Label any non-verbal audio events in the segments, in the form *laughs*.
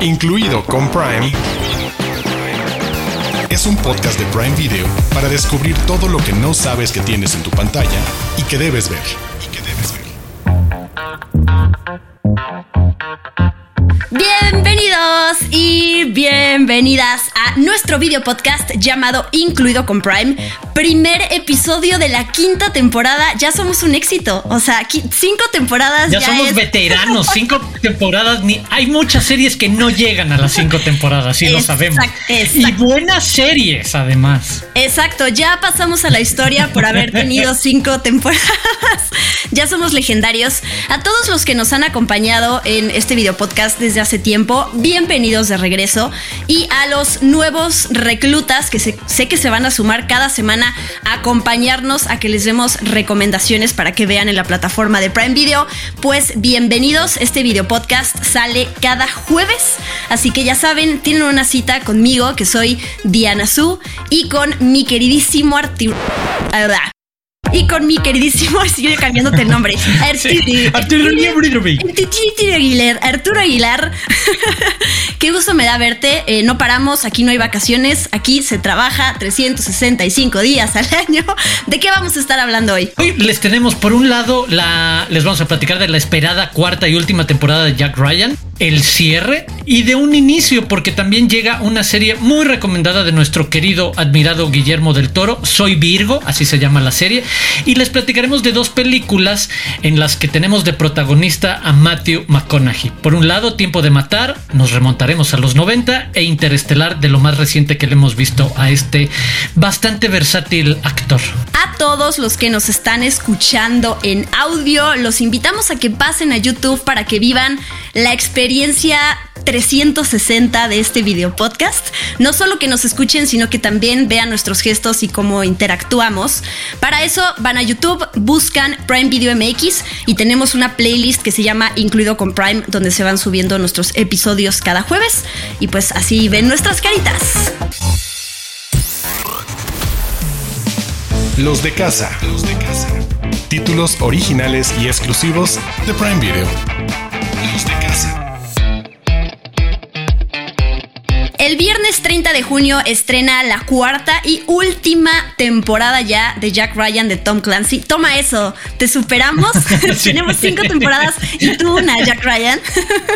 incluido con Prime, es un podcast de Prime Video para descubrir todo lo que no sabes que tienes en tu pantalla y que debes ver. Y que debes ver. Bienvenidos y bienvenidas a nuestro video podcast llamado Incluido con Prime. Primer episodio de la quinta temporada. Ya somos un éxito. O sea, cinco temporadas. Ya, Ya, somos es- veteranos, cinco temporadas. Ni, hay muchas series que no llegan a las cinco temporadas, sí lo Exact- sabemos. exacto. Y buenas series, además. Exacto, ya pasamos a la historia por haber tenido cinco temporadas. Ya somos legendarios. A todos los que nos han acompañado en este video podcast desde hace tiempo, bienvenidos de regreso. Y a los nuevos reclutas que se- sé que se van a sumar cada semana a acompañarnos a que les demos recomendaciones para que vean en la plataforma de Prime Video, pues bienvenidos. Este video podcast sale cada jueves, así que ya saben, tienen una cita conmigo, que soy Diana Su, y con mi queridísimo Arturo. Y con mi queridísimo, *laughs* sigue cambiándote el nombre. Arturo- Aguilar, Arturo Aguilar. *laughs* Qué gusto me da verte. Eh, no paramos, aquí no hay vacaciones, aquí se trabaja 365 días al *laughs* año. ¿De qué vamos a estar hablando hoy? Hoy les tenemos por un lado la les vamos a platicar de la esperada cuarta y última temporada de Jack Ryan, el cierre y de un inicio porque también llega una serie muy recomendada de nuestro querido admirado Guillermo del Toro, Soy Virgo, así se llama la serie, y les platicaremos de dos películas en las que tenemos de protagonista a Matthew McConaughey. Por un lado, Tiempo de matar, nos remontaremos a los 90 e Interestelar de lo más reciente que le hemos visto a este bastante versátil actor. A todos los que nos están escuchando en audio, los invitamos a que pasen a YouTube para que vivan la experiencia 360 de este video podcast. No solo que nos escuchen, sino que también vean nuestros gestos y cómo interactuamos. Para eso van a YouTube, buscan Prime Video MX y tenemos una playlist que se llama Incluido con Prime, donde se van subiendo nuestros episodios cada jueves. Y pues así ven nuestras caritas. Los de casa. Los de casa. Títulos originales y exclusivos de Prime Video. Los El viernes 30 de junio estrena la cuarta y última temporada ya de Jack Ryan de Tom Clancy. Toma eso, te superamos. *laughs* *laughs* Tenemos cinco temporadas y tú una, Jack Ryan.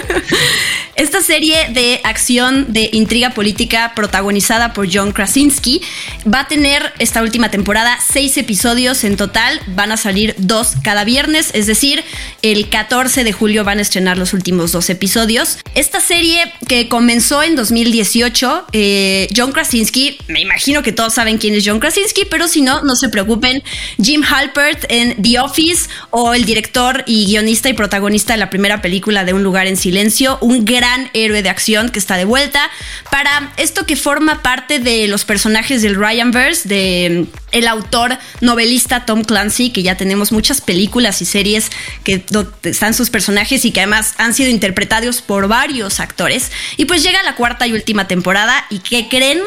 *laughs* Esta serie de acción de intriga política protagonizada por John Krasinski va a tener esta última temporada seis episodios en total. Van a salir dos cada viernes, es decir, el 14 de julio van a estrenar los últimos dos episodios. Esta serie que comenzó en 2018, eh, John Krasinski, me imagino que todos saben quién es John Krasinski, pero si no, no se preocupen. Jim Halpert en The Office o el director y guionista y protagonista de la primera película de Un lugar en silencio, un gran héroe de acción que está de vuelta para esto que forma parte de los personajes del Ryanverse, de el autor novelista Tom Clancy, que ya tenemos muchas películas y series que están sus personajes y que además han sido interpretados por varios actores. Y pues llega la cuarta y última temporada y ¿qué creen?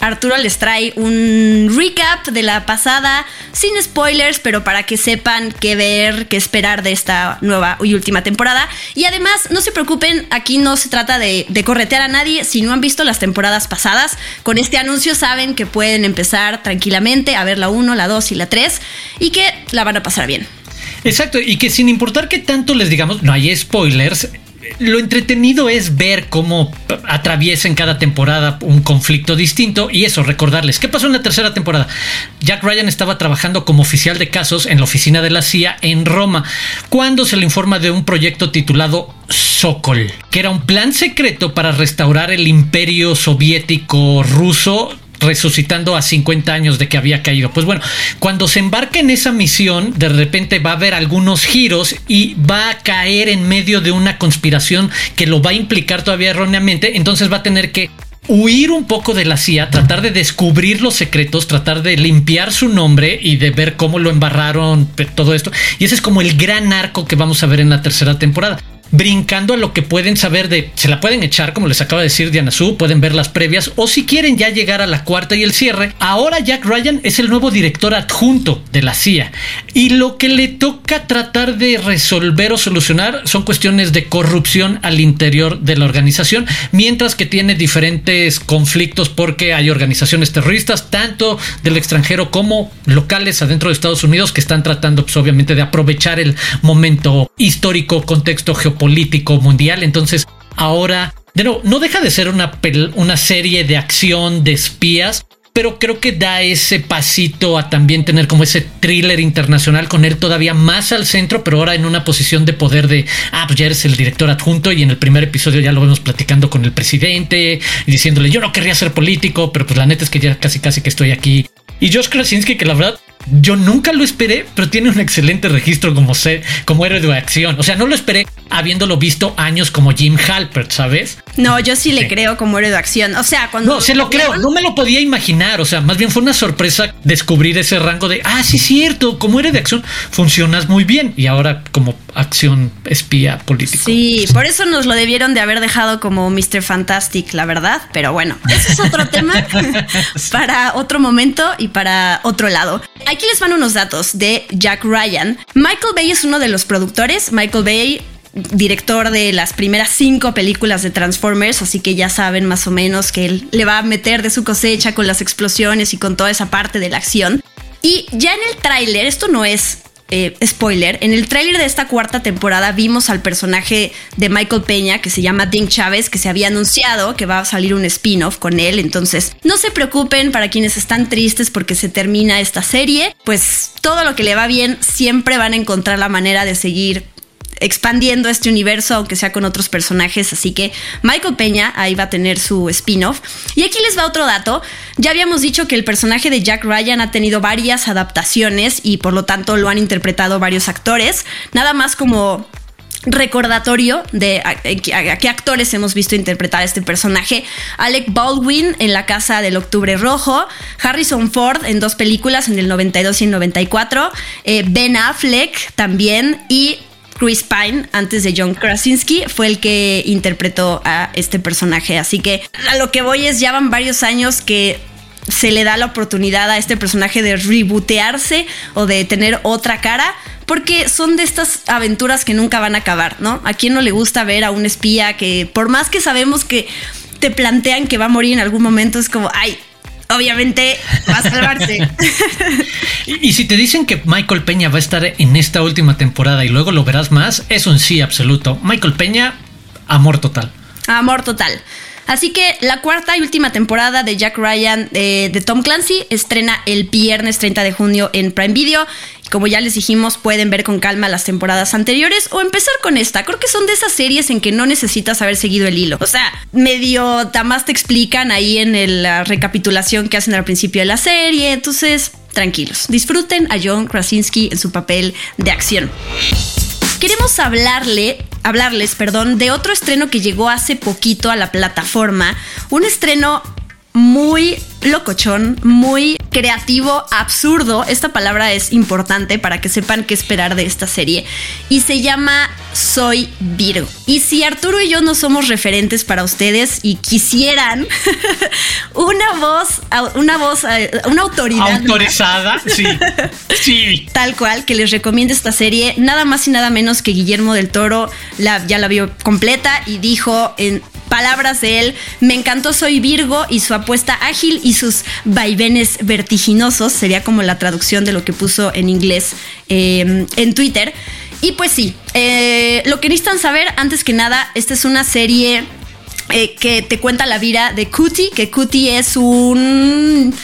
Arturo les trae un recap de la pasada, sin spoilers, pero para que sepan qué ver, qué esperar de esta nueva y última temporada. Y además, no se preocupen, aquí no se trata de, corretear a nadie. Si no han visto las temporadas pasadas, con este anuncio saben que pueden empezar tranquilamente a ver la 1, la 2 y la 3 y que la van a pasar bien. Exacto, y que sin importar que tanto les digamos, no hay spoilers. Lo entretenido es ver cómo atraviesa en cada temporada un conflicto distinto y eso, recordarles. ¿Qué pasó en la tercera temporada? Jack Ryan estaba trabajando como oficial de casos en la oficina de la CIA en Roma cuando se le informa de un proyecto titulado Sokol, que era un plan secreto para restaurar el imperio soviético ruso resucitando a 50 años de que había caído. Pues bueno, cuando se embarca en esa misión, de repente va a haber algunos giros y va a caer en medio de una conspiración que lo va a implicar todavía erróneamente, entonces va a tener que huir un poco de la CIA, tratar de descubrir los secretos, tratar de limpiar su nombre y de ver cómo lo embarraron, todo esto. Y ese es como el gran arco que vamos a ver en la tercera temporada. Brincando a lo que pueden saber de, se la pueden echar, como les acaba de decir Diana Su, pueden ver las previas, o si quieren ya llegar a la cuarta y el cierre, ahora Jack Ryan es el nuevo director adjunto de la CIA. Y lo que le toca tratar de resolver o solucionar son cuestiones de corrupción al interior de la organización, mientras que tiene diferentes conflictos porque hay organizaciones terroristas, tanto del extranjero como locales adentro de Estados Unidos, que están tratando, pues, obviamente, de aprovechar el momento histórico, contexto geopolítico político mundial. Entonces, ahora, de nuevo, no deja de ser una, una serie de acción de espías, pero creo que da ese pasito a también tener como ese thriller internacional con él todavía más al centro, pero ahora en una posición de poder de, ah, pues el director adjunto y en el primer episodio ya lo vemos platicando con el presidente y diciéndole, yo no querría ser político, pero pues la neta es que ya casi casi que estoy aquí. Y Josh Krasinski, que la verdad yo nunca lo esperé, pero tiene un excelente registro como, ser, como héroe de acción. O sea, no lo esperé habiéndolo visto años como Jim Halpert, ¿sabes? No, yo sí le creo como héroe de acción. O sea, cuando. No, se lo creo. No me lo podía imaginar. O sea, más bien fue una sorpresa descubrir ese rango de, ah, sí, cierto, como héroe de acción funcionas muy bien. Y ahora como acción espía político. Sí, por eso nos lo debieron de haber dejado como Mr. Fantastic, la verdad. Pero bueno, ese es otro *laughs* tema *laughs* para otro momento y para otro lado. Aquí les van unos datos de Jack Ryan. Michael Bay es uno de los productores. Michael Bay director de las primeras cinco películas de Transformers, así que ya saben más o menos que él le va a meter de su cosecha con las explosiones y con toda esa parte de la acción. Y ya en el tráiler, esto no es eh, spoiler, en el tráiler de esta cuarta temporada vimos al personaje de Michael Peña que se llama Dink Chávez, que se había anunciado que va a salir un spin-off con él. Entonces, no se preocupen para quienes están tristes porque se termina esta serie, pues todo lo que le va bien siempre van a encontrar la manera de seguir expandiendo este universo, aunque sea con otros personajes. Así que Michael Peña ahí va a tener su spin-off. Y aquí les va otro dato. Ya habíamos dicho que el personaje de Jack Ryan ha tenido varias adaptaciones y por lo tanto lo han interpretado varios actores. Nada más como recordatorio de a, qué actores hemos visto interpretar este personaje. Alec Baldwin en La Casa del Octubre Rojo, Harrison Ford en dos películas, en el 92 y el 94, eh, Ben Affleck también y Chris Pine, antes de John Krasinski, fue el que interpretó a este personaje. Así que a lo que voy es, ya van varios años que se le da la oportunidad a este personaje de rebootearse o de tener otra cara, porque son de estas aventuras que nunca van a acabar, ¿no? ¿A quién no le gusta ver a un espía que, por más que sabemos que te plantean que va a morir en algún momento, es como, ay, obviamente va a salvarse. *laughs* y, si te dicen que Michael Peña va a estar en esta última temporada y luego lo verás más, es un sí absoluto. Michael Peña, amor total. Amor total. Así que la cuarta y última temporada de Jack Ryan eh, de Tom Clancy estrena el viernes 30 de junio en Prime Video. Como ya les dijimos, pueden ver con calma las temporadas anteriores o empezar con esta. Creo que son de esas series en que no necesitas haber seguido el hilo. O sea, medio más te explican ahí en la recapitulación que hacen al principio de la serie. Entonces, tranquilos. Disfruten a John Krasinski en su papel de acción. Queremos hablarle hablarles, perdón, de otro estreno que llegó hace poquito a la plataforma. Un estreno muy locochón, muy creativo, absurdo. Esta palabra es importante para que sepan qué esperar de esta serie. Y se llama Soy Virgo. Y si Arturo y yo no somos referentes para ustedes y quisieran *laughs* una voz, una voz, eh, una autoridad. Autorizada, sí. *laughs* Sí. Tal cual, que les recomiende esta serie, nada más y nada menos que Guillermo del Toro la, ya la vio completa y dijo en palabras de él, me encantó Soy Virgo y su apuesta ágil y sus vaivenes vertiginosos, sería como la traducción de lo que puso en inglés em, en Twitter. Y pues sí, eh, lo que necesitan saber, antes que nada, esta es una serie eh, que te cuenta la vida de Cutie, que Cutie es un...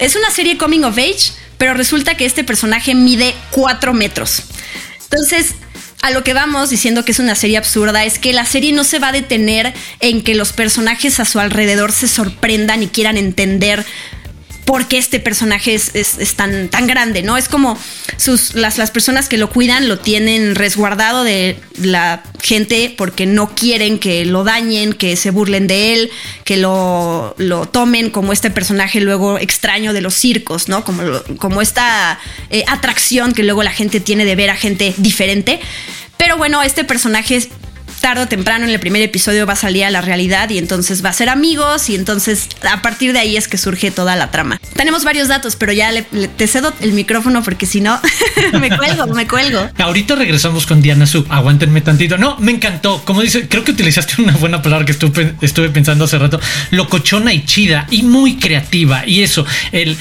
Es una serie coming of age, pero resulta que este personaje mide 4 metros. Entonces, a lo que vamos diciendo que es una serie absurda es que la serie no se va a detener en que los personajes a su alrededor se sorprendan y quieran entender por qué este personaje es, tan, tan, grande, ¿no? Es como sus, las, las, personas que lo cuidan lo tienen resguardado de la gente porque no quieren que lo dañen, que se burlen de él, que lo, lo tomen como este personaje luego extraño de los circos, ¿no? Como, como esta eh, atracción que luego la gente tiene de ver a gente diferente. Pero bueno, este personaje tarde o temprano en el primer episodio va a salir a la realidad y entonces va a ser amigos y entonces a partir de ahí es que surge toda la trama. Tenemos varios datos, pero ya te cedo el micrófono porque si no *laughs* me cuelgo, me cuelgo. Ahorita regresamos con Diana Sub. Aguántenme tantito. No, me encantó. Como dice, creo que utilizaste una buena palabra que estuve, estuve pensando hace rato. Locochona y chida y muy creativa. Y eso, el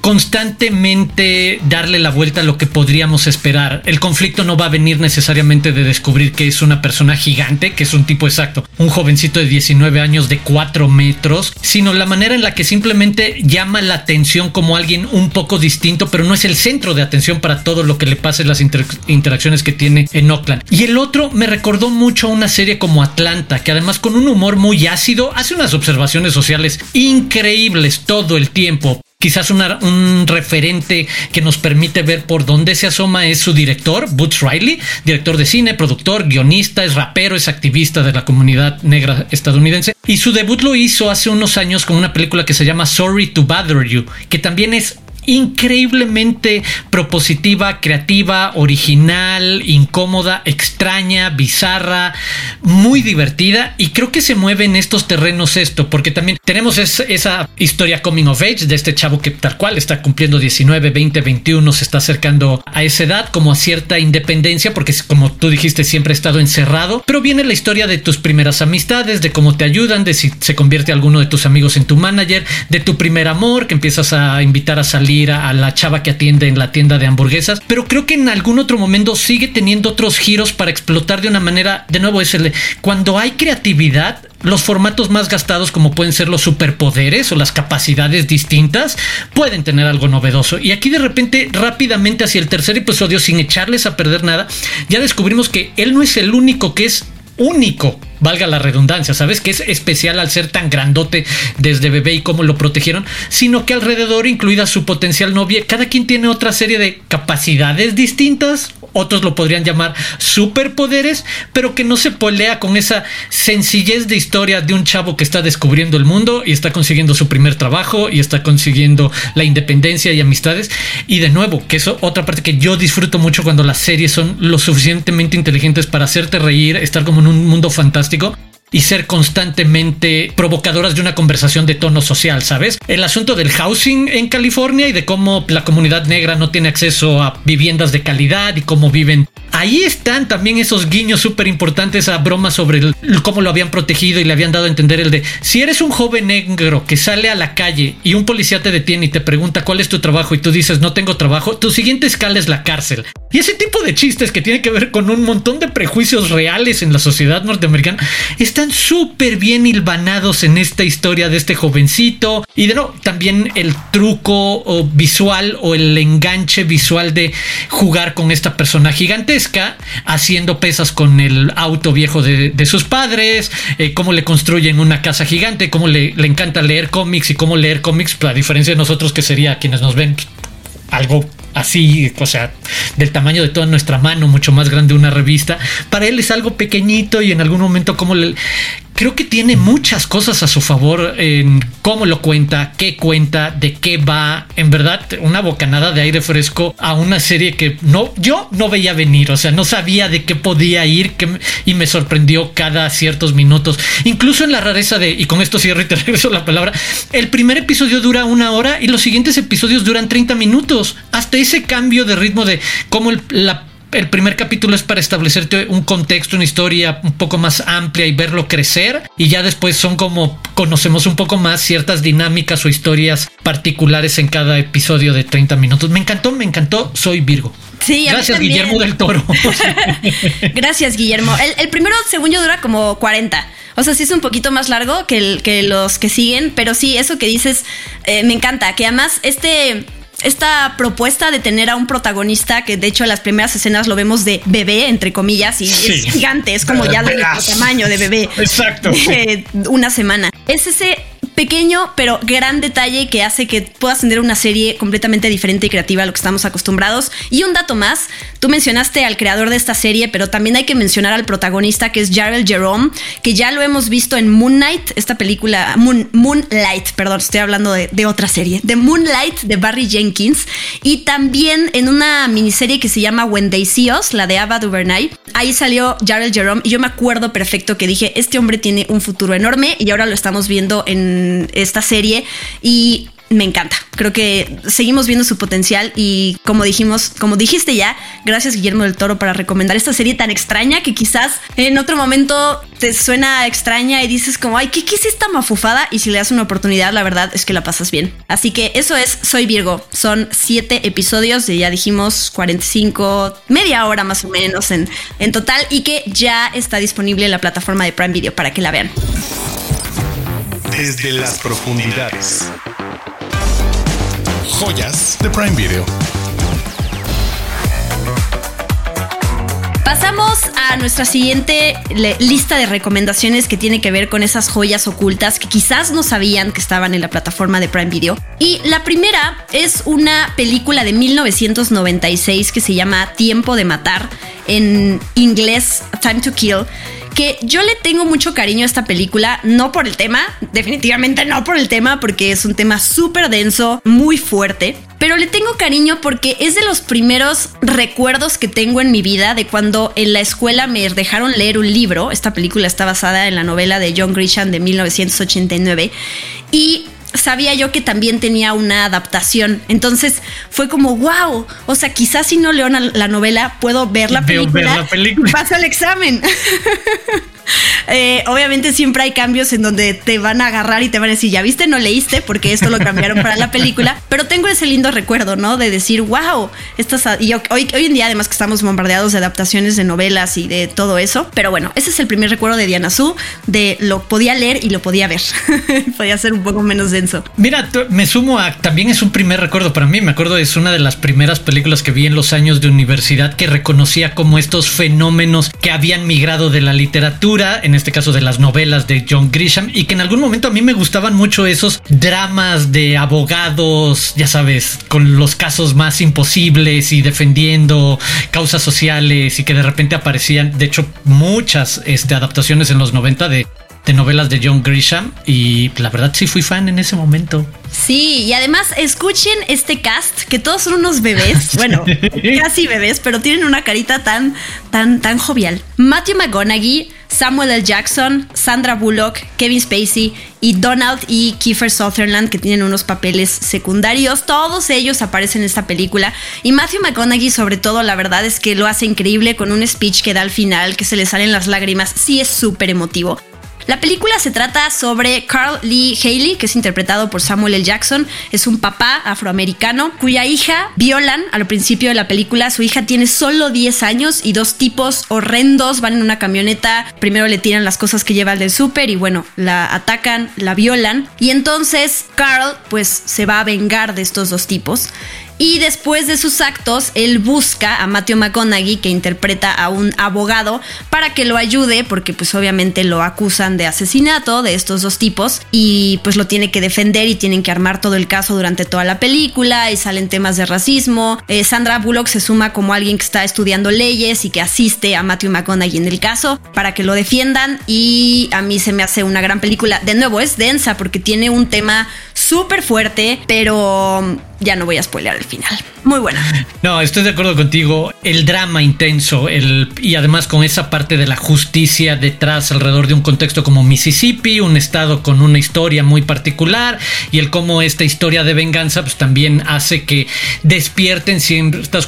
constantemente darle la vuelta a lo que podríamos esperar. El conflicto no va a venir necesariamente de descubrir que es una persona gigante, que es un tipo exacto, un jovencito de 19 años de 4 metros, sino la manera en la que simplemente llama la atención como alguien un poco distinto, pero no es el centro de atención para todo lo que le pasa en las interacciones que tiene en Oakland. Y el otro me recordó mucho a una serie como Atlanta, que además con un humor muy ácido hace unas observaciones sociales increíbles todo el tiempo. Quizás un referente que nos permite ver por dónde se asoma es su director, Butch Riley, director de cine, productor, guionista, es rapero, es activista de la comunidad negra estadounidense. Y su debut lo hizo hace unos años con una película que se llama Sorry to Bother You, que también es increíblemente propositiva, creativa, original, incómoda, extraña, bizarra, muy divertida. Y creo que se mueve en estos terrenos esto, porque también tenemos esa historia coming of age de este chavo que tal cual está cumpliendo 19, 20, 21, se está acercando a esa edad como a cierta independencia, porque como tú dijiste siempre ha estado encerrado, pero viene la historia de tus primeras amistades, de cómo te ayudan, de si se convierte alguno de tus amigos en tu manager, de tu primer amor, que empiezas a invitar a salir a, la chava que atiende en la tienda de hamburguesas, pero creo que en algún otro momento sigue teniendo otros giros para explotar de una manera, de nuevo, es el, cuando hay creatividad, los formatos más gastados como pueden ser los superpoderes o las capacidades distintas pueden tener algo novedoso. Y aquí de repente rápidamente hacia el tercer episodio sin echarles a perder nada ya descubrimos que él no es el único que es único, valga la redundancia, ¿sabes? Que es especial al ser tan grandote desde bebé y cómo lo protegieron, sino que alrededor, incluida su potencial novia, cada quien tiene otra serie de capacidades distintas, otros lo podrían llamar superpoderes, pero que no se polea con esa sencillez de historia de un chavo que está descubriendo el mundo y está consiguiendo su primer trabajo y está consiguiendo la independencia y amistades. Y de nuevo, que eso otra parte que yo disfruto mucho cuando las series son lo suficientemente inteligentes para hacerte reír, estar como en un mundo fantástico y ser constantemente provocadoras de una conversación de tono social, ¿sabes? El asunto del housing en California y de cómo la comunidad negra no tiene acceso a viviendas de calidad y cómo viven. Ahí están también esos guiños súper importantes a bromas sobre cómo lo habían protegido y le habían dado a entender el de si eres un joven negro que sale a la calle y un policía te detiene y te pregunta cuál es tu trabajo y tú dices no tengo trabajo, tu siguiente escala es la cárcel. Y ese tipo de chistes que tiene que ver con un montón de prejuicios reales en la sociedad norteamericana están súper bien hilvanados en esta historia de este jovencito. Y de nuevo, también el truco visual o el enganche visual de jugar con esta persona gigantesca, haciendo pesas con el auto viejo de, sus padres, eh, cómo le construyen una casa gigante, cómo le, le encanta leer cómics y cómo leer cómics, a diferencia de nosotros que sería quienes nos ven algo así, o sea, del tamaño de toda nuestra mano, mucho más grande una revista. Para él es algo pequeñito y en algún momento como le, creo que tiene muchas cosas a su favor en cómo lo cuenta, qué cuenta, de qué va. En verdad, una bocanada de aire fresco a una serie que no, yo no veía venir, o sea, no sabía de qué podía ir y me sorprendió cada ciertos minutos. Incluso en la rareza de, y con esto cierro y te *laughs* regreso la palabra, el primer episodio dura una hora y los siguientes episodios duran 30 minutos. Hasta ese cambio de ritmo de cómo la el primer capítulo es para establecerte un contexto, una historia un poco más amplia y verlo crecer. Y ya después son como conocemos un poco más ciertas dinámicas o historias particulares en cada episodio de 30 minutos. Me encantó, me encantó. Soy Virgo. Sí, Gracias, Guillermo del Toro. *laughs* Gracias, Guillermo. El, primero, según yo, dura como 40. O sea, sí es un poquito más largo que, el, que los que siguen, pero sí, eso que dices eh, me encanta. Que además, este esta propuesta de tener a un protagonista que de hecho en las primeras escenas lo vemos de bebé, entre comillas, y es gigante, es como ya del tamaño de bebé. Exacto. *laughs* una semana. Es ese pequeño pero gran detalle que hace que puedas tener una serie completamente diferente y creativa a lo que estamos acostumbrados. Y un dato más, tú mencionaste al creador de esta serie, pero también hay que mencionar al protagonista que es Jarrell Jerome, que ya lo hemos visto en Moon Knight, esta película, Moonlight, perdón, estoy hablando de, otra serie, de Moonlight de Barry Jenkins, y también en una miniserie que se llama When They See Us, la de Ava DuVernay. Ahí salió Jarrell Jerome y yo me acuerdo perfecto que dije, este hombre tiene un futuro enorme y ahora lo estamos viendo esta serie y me encanta. Creo que seguimos viendo su potencial y como dijimos, como dijiste ya, gracias Guillermo del Toro para recomendar esta serie tan extraña que quizás en otro momento te suena extraña y dices como, ay, ¿qué, qué es esta mafufada? Y si le das una oportunidad, la verdad es que la pasas bien. Así que eso es Soy Virgo. Son siete episodios de ya dijimos 45, media hora más o menos en, en total y que ya está disponible en la plataforma de Prime Video para que la vean. Desde las profundidades joyas de Prime Video. Pasamos a nuestra siguiente lista de recomendaciones que tiene que ver con esas joyas ocultas que quizás no sabían que estaban en la plataforma de Prime Video. Y la primera es una película de 1996 que se llama Tiempo de Matar, en inglés Time to Kill yo le tengo mucho cariño a esta película, no por el tema, definitivamente no por el tema, porque es un tema súper denso, muy fuerte, pero le tengo cariño porque es de los primeros recuerdos que tengo en mi vida de cuando en la escuela me dejaron leer un libro. Esta película está basada en la novela de John Grisham de 1989 y sabía yo que también tenía una adaptación. Entonces fue como, wow, o sea, quizás si no leo la novela, puedo ver la película. Ver la película. Pasa el examen. *laughs* *laughs* Eh, obviamente siempre hay cambios en donde te van a agarrar y te van a decir, ya viste, no leíste, porque esto lo cambiaron para la película, *laughs* pero tengo ese lindo recuerdo, ¿no? De decir, wow, estas, y hoy, hoy en día además que estamos bombardeados de adaptaciones de novelas y de todo eso, pero bueno, ese es el primer recuerdo de Diana Su, de lo podía leer y lo podía ver, *laughs* podía ser un poco menos denso. Mira, me sumo a, también es un primer recuerdo para mí, me acuerdo, es una de las primeras películas que vi en los años de universidad que reconocía como estos fenómenos que habían migrado de la literatura, en este caso de las novelas de John Grisham, y que en algún momento a mí me gustaban mucho esos dramas de abogados, ya sabes, con los casos más imposibles y defendiendo causas sociales y que de repente aparecían, de hecho, muchas este, adaptaciones en los 90 de de novelas de John Grisham y la verdad sí fui fan en ese momento. Sí, y además escuchen este cast, que todos son unos bebés, *laughs* bueno, casi bebés, pero tienen una carita tan, tan, tan jovial. Matthew McGonaghy, Samuel L. Jackson, Sandra Bullock, Kevin Spacey y Donald y Kiefer Sutherland, que tienen unos papeles secundarios. Todos ellos aparecen en esta película. Y Matthew McGonaghy, sobre todo, la verdad es que lo hace increíble con un speech que da al final, que se le salen las lágrimas. Sí, es súper emotivo. La película se trata sobre Carl Lee Haley, que es interpretado por Samuel L. Jackson. Es un papá afroamericano cuya hija violan al principio de la película. Su hija tiene solo 10 años y dos tipos horrendos van en una camioneta. Primero le tiran las cosas que lleva al del súper y bueno, la atacan, la violan. Y entonces Carl pues se va a vengar de estos dos tipos. Y después de sus actos, él busca a Matthew McConaughey, que interpreta a un abogado, para que lo ayude, porque pues obviamente lo acusan de asesinato de estos dos tipos, y pues lo tiene que defender y tienen que armar todo el caso durante toda la película, y salen temas de racismo. Eh, Sandra Bullock se suma como alguien que está estudiando leyes y que asiste a Matthew McConaughey en el caso, para que lo defiendan, y a mí se me hace una gran película. De nuevo, es densa porque tiene un tema súper fuerte, pero ya no voy a spoilear el final. Muy buena. No, estoy de acuerdo contigo. El drama intenso el, y además con esa parte de la justicia detrás alrededor de un contexto como Mississippi, un estado con una historia muy particular y el cómo esta historia de venganza pues también hace que despierten ciertas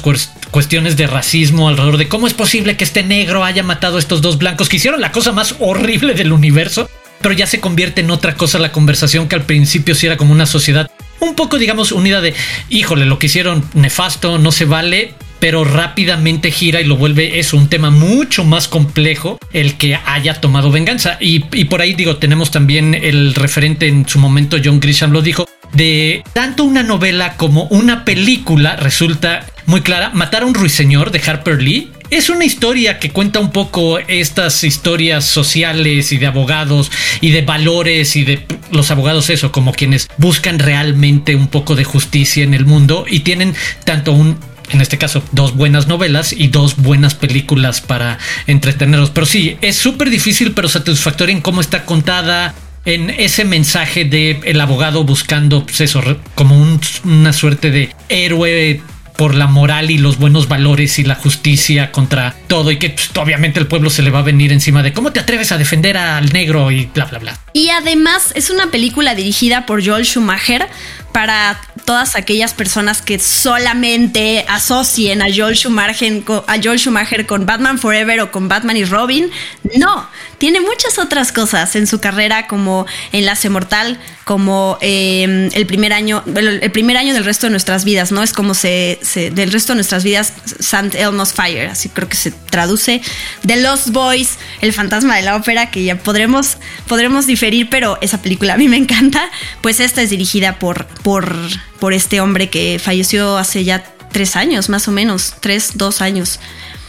cuestiones de racismo alrededor de cómo es posible que este negro haya matado a estos dos blancos que hicieron la cosa más horrible del universo pero ya se convierte en otra cosa la conversación que al principio sí era como una sociedad un poco, digamos, unida de, híjole, lo que hicieron nefasto, no se vale, pero rápidamente gira y lo vuelve es un tema mucho más complejo el que haya tomado venganza. Y, por ahí digo, tenemos también el referente en su momento, John Grisham lo dijo, de tanto una novela como una película resulta muy clara. Matar a un ruiseñor de Harper Lee es una historia que cuenta un poco estas historias sociales y de abogados y de valores y de los abogados eso, como quienes buscan realmente un poco de justicia en el mundo y tienen tanto un en este caso, dos buenas novelas y dos buenas películas para entretenerlos. Pero sí, es súper difícil, pero satisfactoria en cómo está contada, en ese mensaje de el abogado buscando pues eso, como una suerte de héroe por la moral y los buenos valores y la justicia contra todo y que pues, obviamente el pueblo se le va a venir encima de cómo te atreves a defender al negro y bla bla bla. Y además es una película dirigida por Joel Schumacher para todas aquellas personas que solamente asocien a Joel Schumacher, a Joel Schumacher con Batman Forever o con Batman y Robin. No, tiene muchas otras cosas en su carrera como Enlace Mortal, como em, el primer año, el primer año del resto de nuestras vidas, ¿no? Es como se, del resto de nuestras vidas, St. Elmo's Fire, así creo que se traduce. The Lost Boys, El fantasma de la ópera, que ya podremos, podremos diferir, pero esa película a mí me encanta. Pues esta es dirigida por, por, por este hombre que falleció hace ya tres años, más o menos, tres, dos años.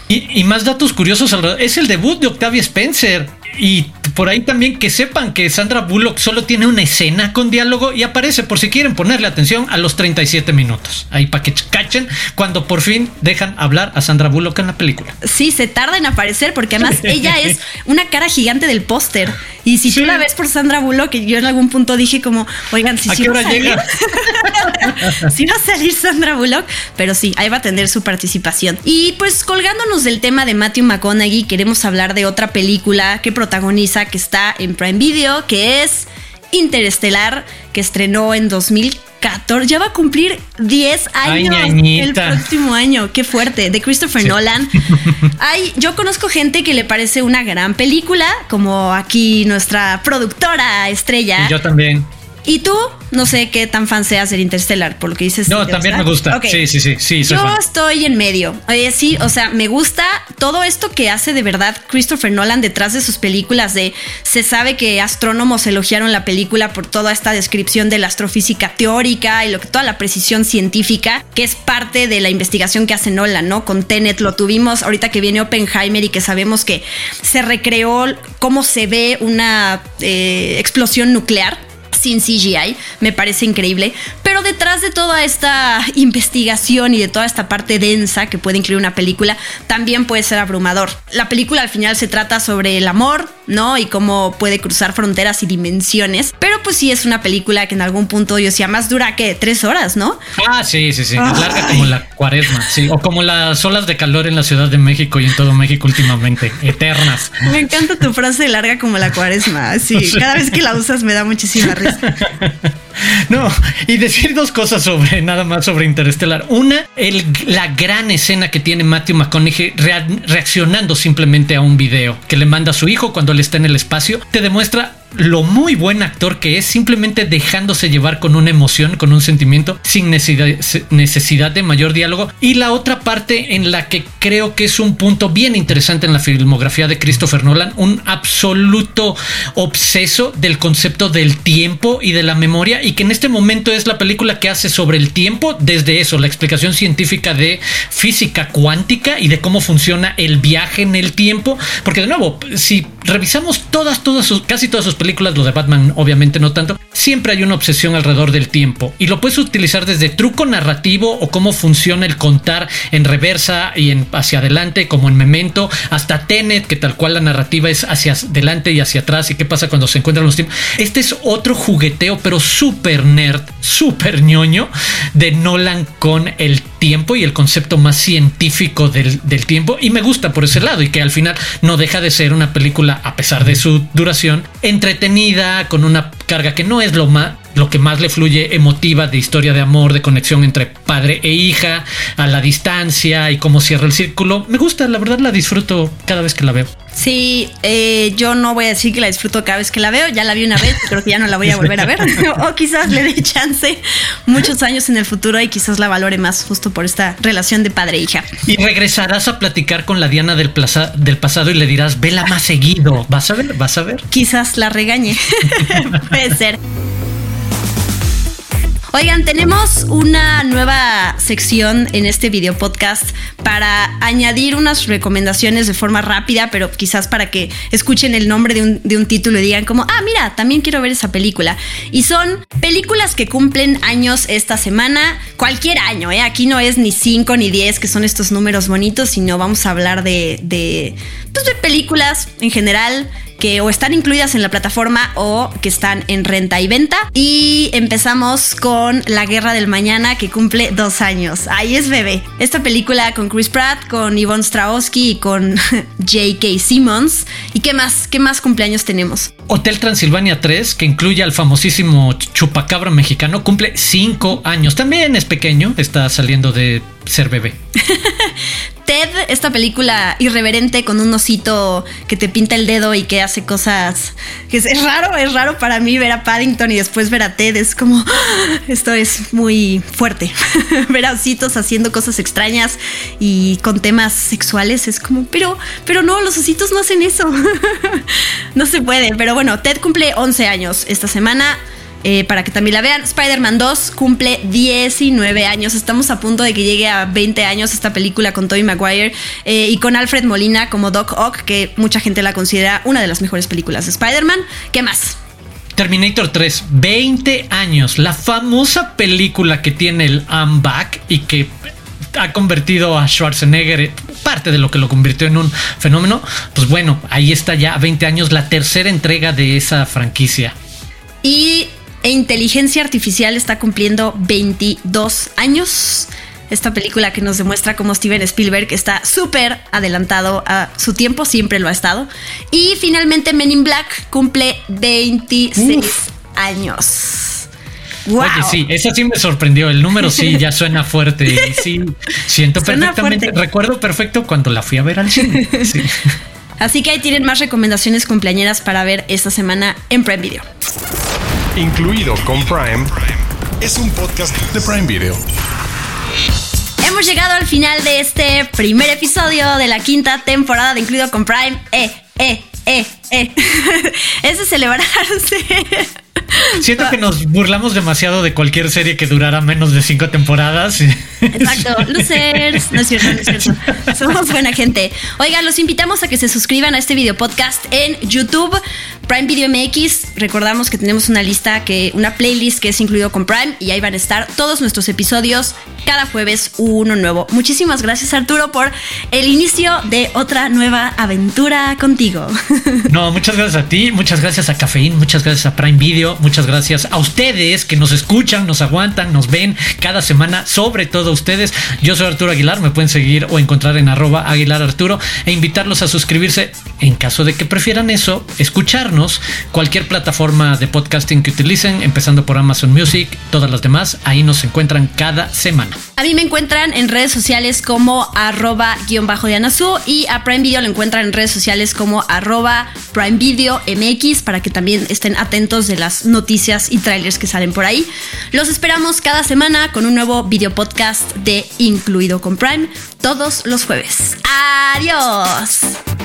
Y, más datos curiosos, es el debut de Octavia Spencer. Y por ahí también que sepan que Sandra Bullock solo tiene una escena con diálogo y aparece por si quieren ponerle atención a los 37 minutos. Ahí para que cachen cuando por fin dejan hablar a Sandra Bullock en la película. Sí, se tarda en aparecer porque además *laughs* ella es una cara gigante del póster. Y si tú la ves por Sandra Bullock, yo en algún punto dije como, oigan, si, ¿A qué hora llega? *laughs* *laughs* si va a salir Sandra Bullock, pero sí, ahí va a tener su participación. Y pues colgándonos del tema de Matthew McConaughey, queremos hablar de otra película que protagoniza, que está en Prime Video, que es Interestelar, que estrenó en 2014. Ya va a cumplir 10 años el próximo año. Qué fuerte. De Christopher Nolan. *laughs* Hay, yo conozco gente que le parece una gran película, como aquí nuestra productora estrella. Y yo también. ¿Y tú? No sé qué tan fan seas del Interstellar, por lo que dices. No, también me gusta. Sí, sí, sí, sí. Yo estoy en medio. Sí, o sea, me gusta todo esto que hace de verdad Christopher Nolan detrás de sus películas. De se sabe que astrónomos elogiaron la película por toda esta descripción de la astrofísica teórica y lo que toda la precisión científica, que es parte de la investigación que hace Nolan, ¿no? Con Tenet lo tuvimos ahorita que viene Oppenheimer y que sabemos que se recreó cómo se ve una eh, explosión nuclear sin CGI, me parece increíble. Pero detrás de toda esta investigación y de toda esta parte densa que puede incluir una película, también puede ser abrumador. La película al final se trata sobre el amor, ¿no? Y cómo puede cruzar fronteras y dimensiones. Pero pues sí es una película que en algún punto yo decía más dura que tres horas, ¿no? Ah, sí, sí, sí. Larga como la cuaresma, sí. O como las olas de calor en la Ciudad de México y en todo México últimamente. Eternas. Me encanta tu frase larga como la cuaresma. Sí, *laughs* cada vez que la usas me da muchísima risa. *laughs* No, y decir dos cosas sobre nada más sobre Interestelar. Una, el, la gran escena que tiene Matthew McConaughey reaccionando simplemente a un video que le manda a su hijo cuando está en el espacio, te demuestra lo muy buen actor que es, simplemente dejándose llevar con una emoción, con un sentimiento, sin necesidad, de mayor diálogo. Y la otra parte en la que creo que es un punto bien interesante en la filmografía de Christopher Nolan, un absoluto obseso del concepto del tiempo y de la memoria, y que en este momento es la película que hace sobre el tiempo, desde eso, la explicación científica de física cuántica y de cómo funciona el viaje en el tiempo, porque de nuevo, si revisamos todas, todas sus, casi todas sus películas, lo de Batman obviamente no tanto, siempre hay una obsesión alrededor del tiempo y lo puedes utilizar desde truco narrativo o cómo funciona el contar en reversa y en hacia adelante como en Memento, hasta Tenet que tal cual la narrativa es hacia adelante y hacia atrás y qué pasa cuando se encuentran los tiempos. Este es otro jugueteo pero súper nerd, súper ñoño de Nolan con el tiempo y el concepto más científico del, del tiempo y me gusta por ese lado y que al final no deja de ser una película a pesar de su duración entre entretenida, con una carga que no es lo más lo que más le fluye emotiva de historia de amor, de conexión entre padre e hija, a la distancia y cómo cierra el círculo. Me gusta, la verdad la disfruto cada vez que la veo. Sí, eh, yo no voy a decir que la disfruto cada vez que la veo, ya la vi una vez, creo que ya no la voy a volver a ver, *laughs* *laughs* o quizás le dé chance muchos años en el futuro y quizás la valore más justo por esta relación de padre e hija. Y regresarás a platicar con la Diana del, del pasado y le dirás, vela más seguido, vas a ver, vas a ver. Quizás la regañe, *laughs* puede ser. Oigan, tenemos una nueva sección en este video podcast para añadir unas recomendaciones de forma rápida, pero quizás para que escuchen el nombre de un, de un título y digan como, ah, mira, también quiero ver esa película. Y son películas que cumplen años esta semana, cualquier año, ¿eh? Aquí no es ni 5 ni 10, que son estos números bonitos, sino vamos a hablar de, pues, de películas en general que o están incluidas en la plataforma o que están en renta y venta. Y empezamos con La Guerra del Mañana, que cumple dos años. Ahí es bebé. Esta película con Chris Pratt, con Yvonne Strahovski y con *laughs* J.K. Simmons. ¿Y qué más? ¿Qué más cumpleaños tenemos? Hotel Transilvania 3, que incluye al famosísimo chupacabra mexicano, cumple cinco años. También es pequeño, está saliendo de ser bebé. *laughs* Ted, esta película irreverente con un osito que te pinta el dedo y que hace cosas que es, raro, es raro para mí ver a Paddington y después ver a Ted, es como *gasps* esto es muy fuerte. *laughs* ver a ositos haciendo cosas extrañas y con temas sexuales es como, pero pero no, los ositos no hacen eso. *laughs* no se puede, pero bueno, Ted cumple 11 años esta semana. Eh, para que también la vean. Spider-Man 2 cumple 19 años. Estamos a punto de que llegue a 20 años esta película con Tobey Maguire eh, y con Alfred Molina como Doc Ock, que mucha gente la considera una de las mejores películas de Spider-Man. ¿Qué más? Terminator 3, 20 años. La famosa película que tiene el I'm Back y que ha convertido a Schwarzenegger parte de lo que lo convirtió en un fenómeno. Pues bueno, ahí está ya 20 años la tercera entrega de esa franquicia. Y e Inteligencia Artificial está cumpliendo 22 años. Esta película que nos demuestra cómo Steven Spielberg está súper adelantado a su tiempo, siempre lo ha estado. Y finalmente Men in Black cumple 26 años. Wow. Oye, sí, eso sí me sorprendió. El número sí ya suena fuerte. Sí, siento perfectamente. Recuerdo perfecto cuando la fui a ver al cine. Así que ahí tienen más recomendaciones cumpleañeras para ver esta semana en Prime Video incluido con Prime, es un podcast de Prime Video. Hemos llegado al final de este primer episodio de la quinta temporada de Incluido con Prime. Eh, eh, eh, eh. *laughs* es de celebrarse. Siento que nos burlamos demasiado de cualquier serie que durara menos de cinco temporadas. Exacto, *laughs* losers. No es cierto, no es cierto. Somos buena gente. Oigan, los invitamos a que se suscriban a este video podcast en YouTube. Prime Video MX, recordamos que tenemos una lista que, una playlist que es incluido con Prime y ahí van a estar todos nuestros episodios, cada jueves uno nuevo. Muchísimas gracias Arturo por el inicio de otra nueva aventura contigo. No, muchas gracias a ti, muchas gracias a Cafeín, muchas gracias a Prime Video, muchas gracias a ustedes que nos escuchan, nos aguantan, nos ven cada semana, sobre todo ustedes. Yo soy Arturo Aguilar, me pueden seguir o encontrar en arroba Aguilar Arturo e invitarlos a suscribirse en caso de que prefieran eso, escuchar cualquier plataforma de podcasting que utilicen, empezando por Amazon Music, todas las demás, ahí nos encuentran cada semana. A mí me encuentran en redes sociales como arroba guion bajo de Anazú y a Prime Video lo encuentran en redes sociales como arroba Prime Video MX para que también estén atentos de noticias y trailers que salen por ahí. Los esperamos cada semana con un nuevo video podcast de Incluido con Prime todos los jueves. Adiós.